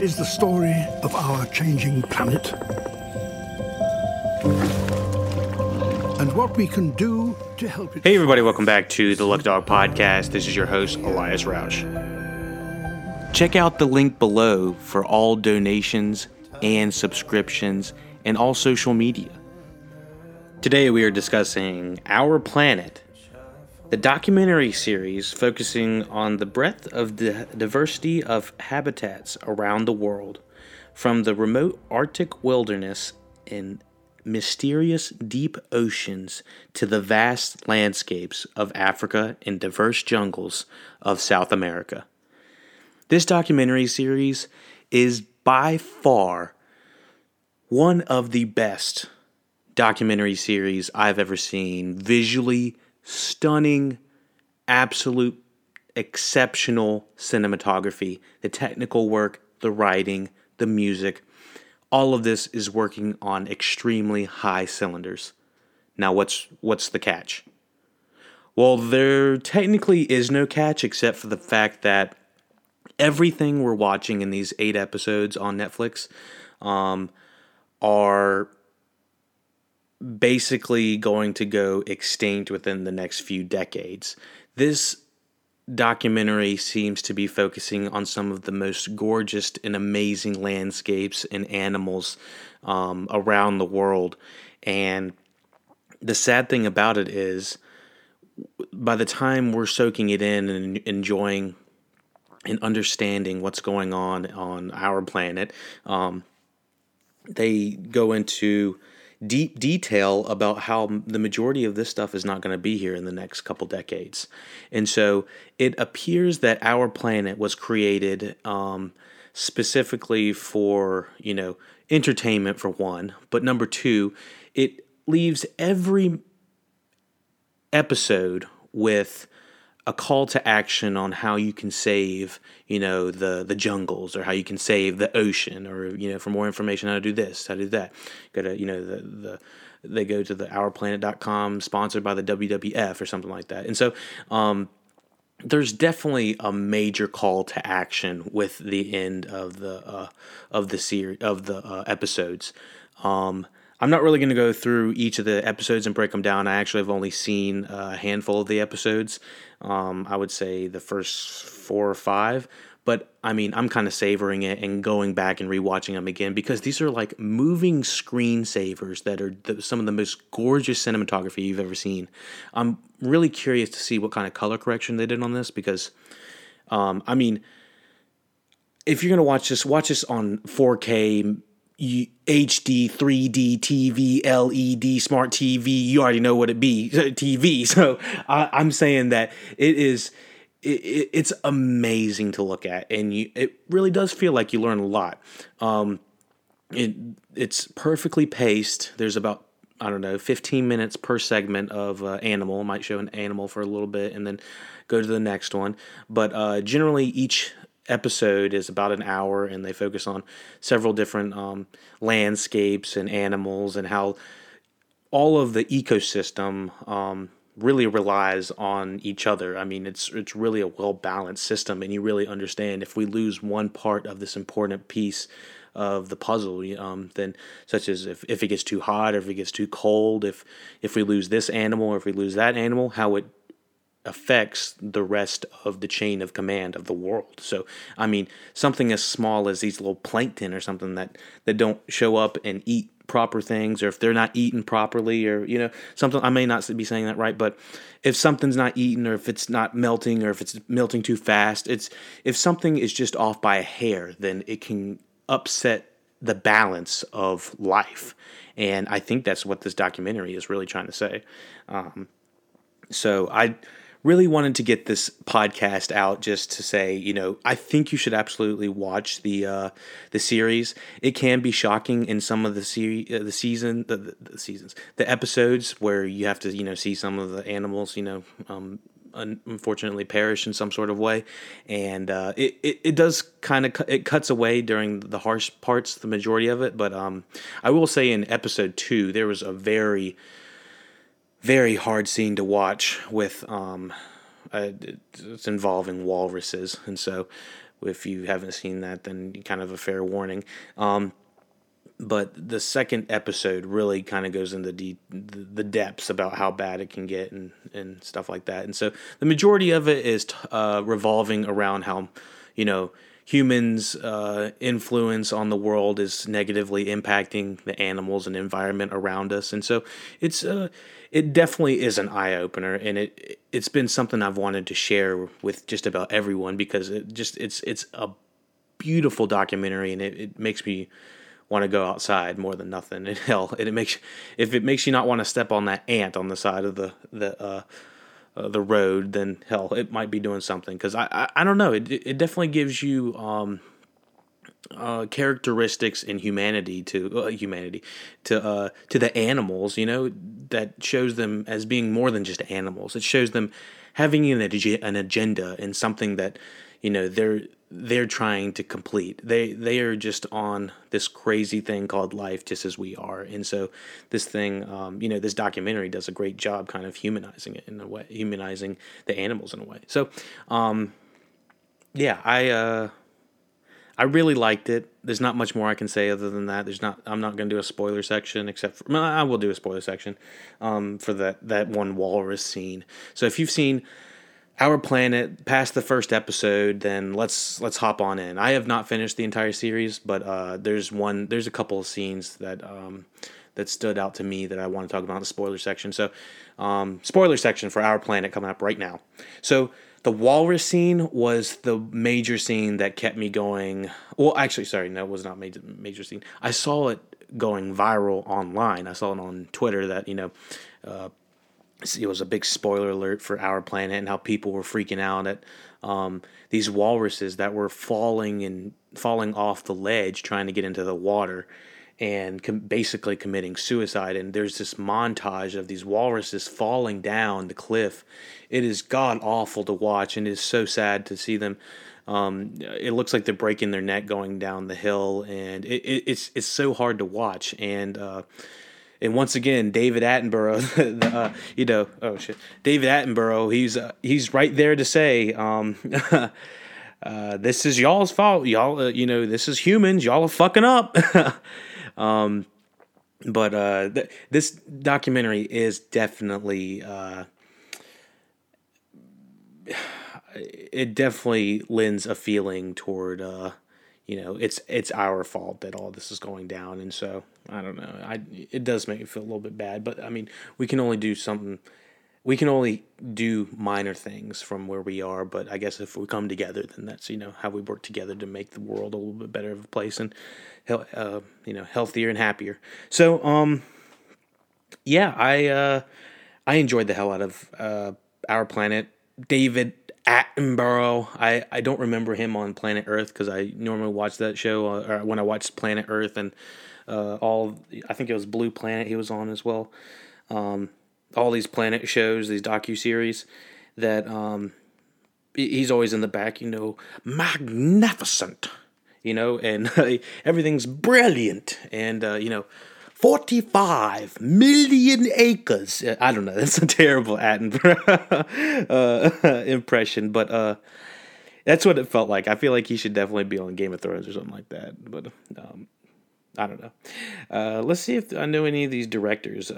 is the story of our changing planet. And what we can do to help it. Hey, everybody, welcome back to the Lucky Dog Podcast. This is your host, Elias Roush. Check out the link below for all donations and subscriptions and all social media. Today, we are discussing Our Planet, the documentary series focusing on the breadth of the diversity of habitats around the world, from the remote Arctic wilderness and mysterious deep oceans to the vast landscapes of Africa and diverse jungles of South America. This documentary series is by far one of the best documentary series I've ever seen. Visually stunning, absolute exceptional cinematography, the technical work, the writing, the music. All of this is working on extremely high cylinders. Now what's what's the catch? Well, there technically is no catch except for the fact that everything we're watching in these eight episodes on Netflix um, are basically going to go extinct within the next few decades. This documentary seems to be focusing on some of the most gorgeous and amazing landscapes and animals um, around the world. And the sad thing about it is, by the time we're soaking it in and enjoying and understanding what's going on on our planet, um, they go into deep detail about how the majority of this stuff is not going to be here in the next couple decades. And so it appears that our planet was created um, specifically for, you know, entertainment for one, but number two, it leaves every episode with a call to action on how you can save, you know, the the jungles or how you can save the ocean or you know, for more information how to do this, how to do that. Go to, you know, the the they go to the ourplanet.com sponsored by the WWF or something like that. And so um there's definitely a major call to action with the end of the uh, of the series of the uh, episodes. Um, I'm not really going to go through each of the episodes and break them down. I actually have only seen a handful of the episodes. Um, I would say the first four or five. But I mean, I'm kind of savoring it and going back and rewatching them again because these are like moving screensavers that are the, some of the most gorgeous cinematography you've ever seen. I'm really curious to see what kind of color correction they did on this because, um, I mean, if you're gonna watch this, watch this on 4K HD, 3D, TV, LED, smart TV, you already know what it be, TV. So I, am saying that it is, it, it's amazing to look at, and you, it really does feel like you learn a lot. Um, it, it's perfectly paced. There's about I don't know, 15 minutes per segment of uh, animal. might show an animal for a little bit and then go to the next one. But uh, generally, each episode is about an hour and they focus on several different um, landscapes and animals and how all of the ecosystem um, really relies on each other. I mean, it's it's really a well balanced system, and you really understand if we lose one part of this important piece of the puzzle, um, then such as if, if it gets too hot or if it gets too cold, if if we lose this animal or if we lose that animal, how it affects the rest of the chain of command of the world. So, I mean, something as small as these little plankton or something that that don't show up and eat proper things or if they're not eaten properly or you know something I may not be saying that right but if something's not eaten or if it's not melting or if it's melting too fast it's if something is just off by a hair then it can upset the balance of life and I think that's what this documentary is really trying to say um, so I really wanted to get this podcast out just to say, you know, I think you should absolutely watch the uh, the series. It can be shocking in some of the series, uh, the season, the, the, the, seasons, the episodes where you have to, you know, see some of the animals, you know, um, unfortunately perish in some sort of way, and uh, it, it it does kind of cu- it cuts away during the harsh parts, the majority of it. But um, I will say in episode two there was a very very hard scene to watch with um, uh, it's involving walruses, and so If you haven't seen that, then kind of a fair warning. Um, but the second episode really kind of goes into the, the depths about how bad it can get and, and stuff like that. And so the majority of it is uh, revolving around how, you know, humans' uh, influence on the world is negatively impacting the animals and environment around us. And so it's uh, it definitely is an eye opener, and it it's been something I've wanted to share with just about everyone because it just it's it's a beautiful documentary, and it, it makes me want to go outside more than nothing. And hell, and it makes if it makes you not want to step on that ant on the side of the the uh, uh, the road, then hell, it might be doing something. Because I, I I don't know. It it definitely gives you um uh, characteristics in humanity to uh, humanity to uh, to the animals. You know that shows them as being more than just animals. It shows them having an, an agenda and something that you know they're they're trying to complete. They they are just on this crazy thing called life, just as we are. And so this thing, um, you know, this documentary does a great job, kind of humanizing it in a way, humanizing the animals in a way. So, um, yeah, I uh, I really liked it. There's not much more I can say other than that. There's not. I'm not going to do a spoiler section, except for well, I will do a spoiler section um, for that that one walrus scene. So if you've seen our planet past the first episode then let's let's hop on in i have not finished the entire series but uh, there's one there's a couple of scenes that um, that stood out to me that i want to talk about in the spoiler section so um, spoiler section for our planet coming up right now so the walrus scene was the major scene that kept me going. Well actually sorry no it was not major major scene. I saw it going viral online. I saw it on twitter that you know uh, it was a big spoiler alert for our planet and how people were freaking out at um, these walruses that were falling and falling off the ledge trying to get into the water and com- basically committing suicide and there's this montage of these walruses falling down the cliff it is god awful to watch and it is so sad to see them um, it looks like they're breaking their neck going down the hill and it, it, it's it's so hard to watch and uh, and once again, David Attenborough, the, uh, you know, oh shit, David Attenborough, he's uh, he's right there to say, um, uh, this is y'all's fault, y'all, uh, you know, this is humans, y'all are fucking up. um, but uh, th- this documentary is definitely, uh, it definitely lends a feeling toward uh, you know it's it's our fault that all this is going down. And so i don't know. I it does make me feel a little bit bad but i mean we can only do something we can only do minor things from where we are but i guess if we come together then that's you know how we work together to make the world a little bit better of a place and uh, you know healthier and happier so um yeah i uh i enjoyed the hell out of uh our planet david Attenborough. I, I don't remember him on Planet Earth because I normally watch that show uh, or when I watched Planet Earth and uh, all. I think it was Blue Planet he was on as well. Um, all these planet shows, these docu series that um, he's always in the back. You know, magnificent. You know, and everything's brilliant, and uh, you know 45 million acres. Uh, I don't know. That's a terrible Attenborough uh, impression, but uh, that's what it felt like. I feel like he should definitely be on Game of Thrones or something like that. But um, I don't know. Uh, let's see if I know any of these directors.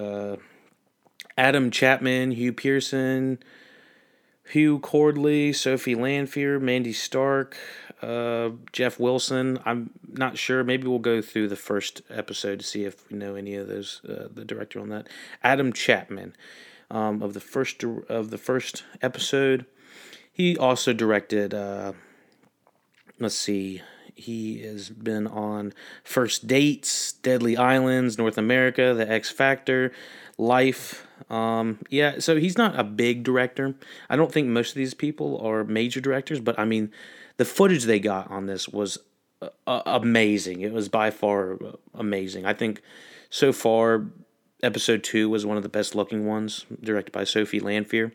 Adam Chapman, Hugh Pearson, Huw Cordey, Sophie Lanfear, Mandi Stark, uh, Jeff Wilson. I'm not sure. Maybe we'll go through the first episode to see if we know any of those. Uh, the director on that, Adam Chapman, um, of the first of the first episode. He also directed. Uh, let's see. He has been on First Dates, Deadly Islands, North America, The X Factor, Life. Um, yeah, so he's not a big director. I don't think most of these people are major directors, but I mean, the footage they got on this was uh, uh, amazing. It was by far amazing. I think so far, episode two was one of the best looking ones, directed by Sophie Lanfear.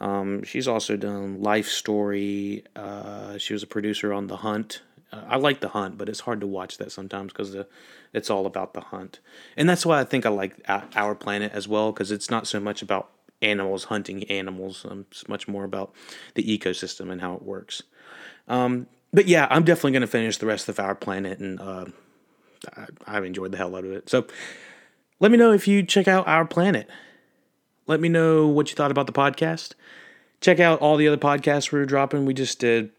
Um, she's also done Life Story. Uh, she was a producer on The Hunt. Uh, I like The Hunt, but it's hard to watch that sometimes because it's all about the hunt. And that's why I think I like Our Planet as well because it's not so much about animals hunting animals. Um, it's much more about the ecosystem and how it works. Um, but yeah, I'm definitely going to finish the rest of Our Planet, and uh, I, I've enjoyed the hell out of it. So let me know if you check out Our Planet. Let me know what you thought about the podcast. Check out all the other podcasts we're dropping. We just did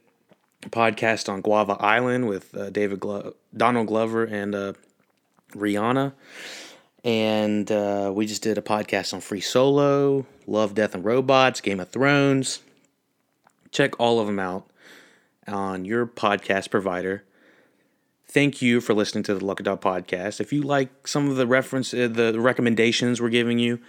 podcast on Guava Island with uh, David Glo- Donald Glover and uh, Rihanna. And uh, we just did a podcast on Free Solo, Love, Death, and Robots, Game of Thrones. Check all of them out on your podcast provider. Thank you for listening to the Lucky Dog podcast. If you like some of the reference, uh, the recommendations we're giving you,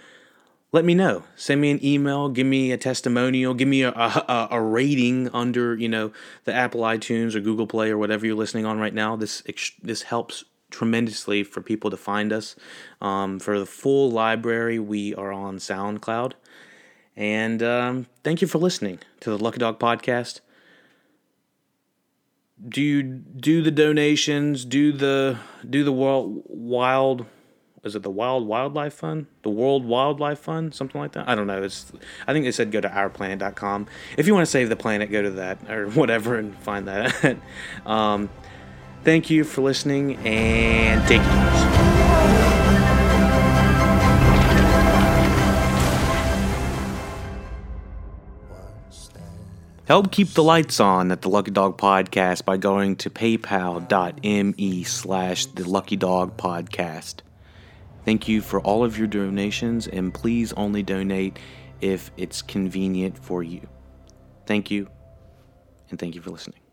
let me know. Send me an email. Give me a testimonial. Give me a, a, a, rating under you know the Apple iTunes or Google Play or whatever you're listening on right now. This this helps tremendously for people to find us. Um, for the full library, we are on SoundCloud. And um, thank you for listening to the Lucky Dog podcast. Do you do the donations? Do the do the wild wild? Is it the Wild Wildlife Fund? The World Wildlife Fund? Something like that? I don't know. It's I think they said go to ourplanet.com. If you want to save the planet, go to that or whatever and find that. um, Thank you for listening and take care. Help keep the lights on at the Lucky Dog Podcast by going to paypal.me slash the Lucky Dog Podcast. Thank you for all of your donations and please only donate if it's convenient for you. Thank you and thank you for listening.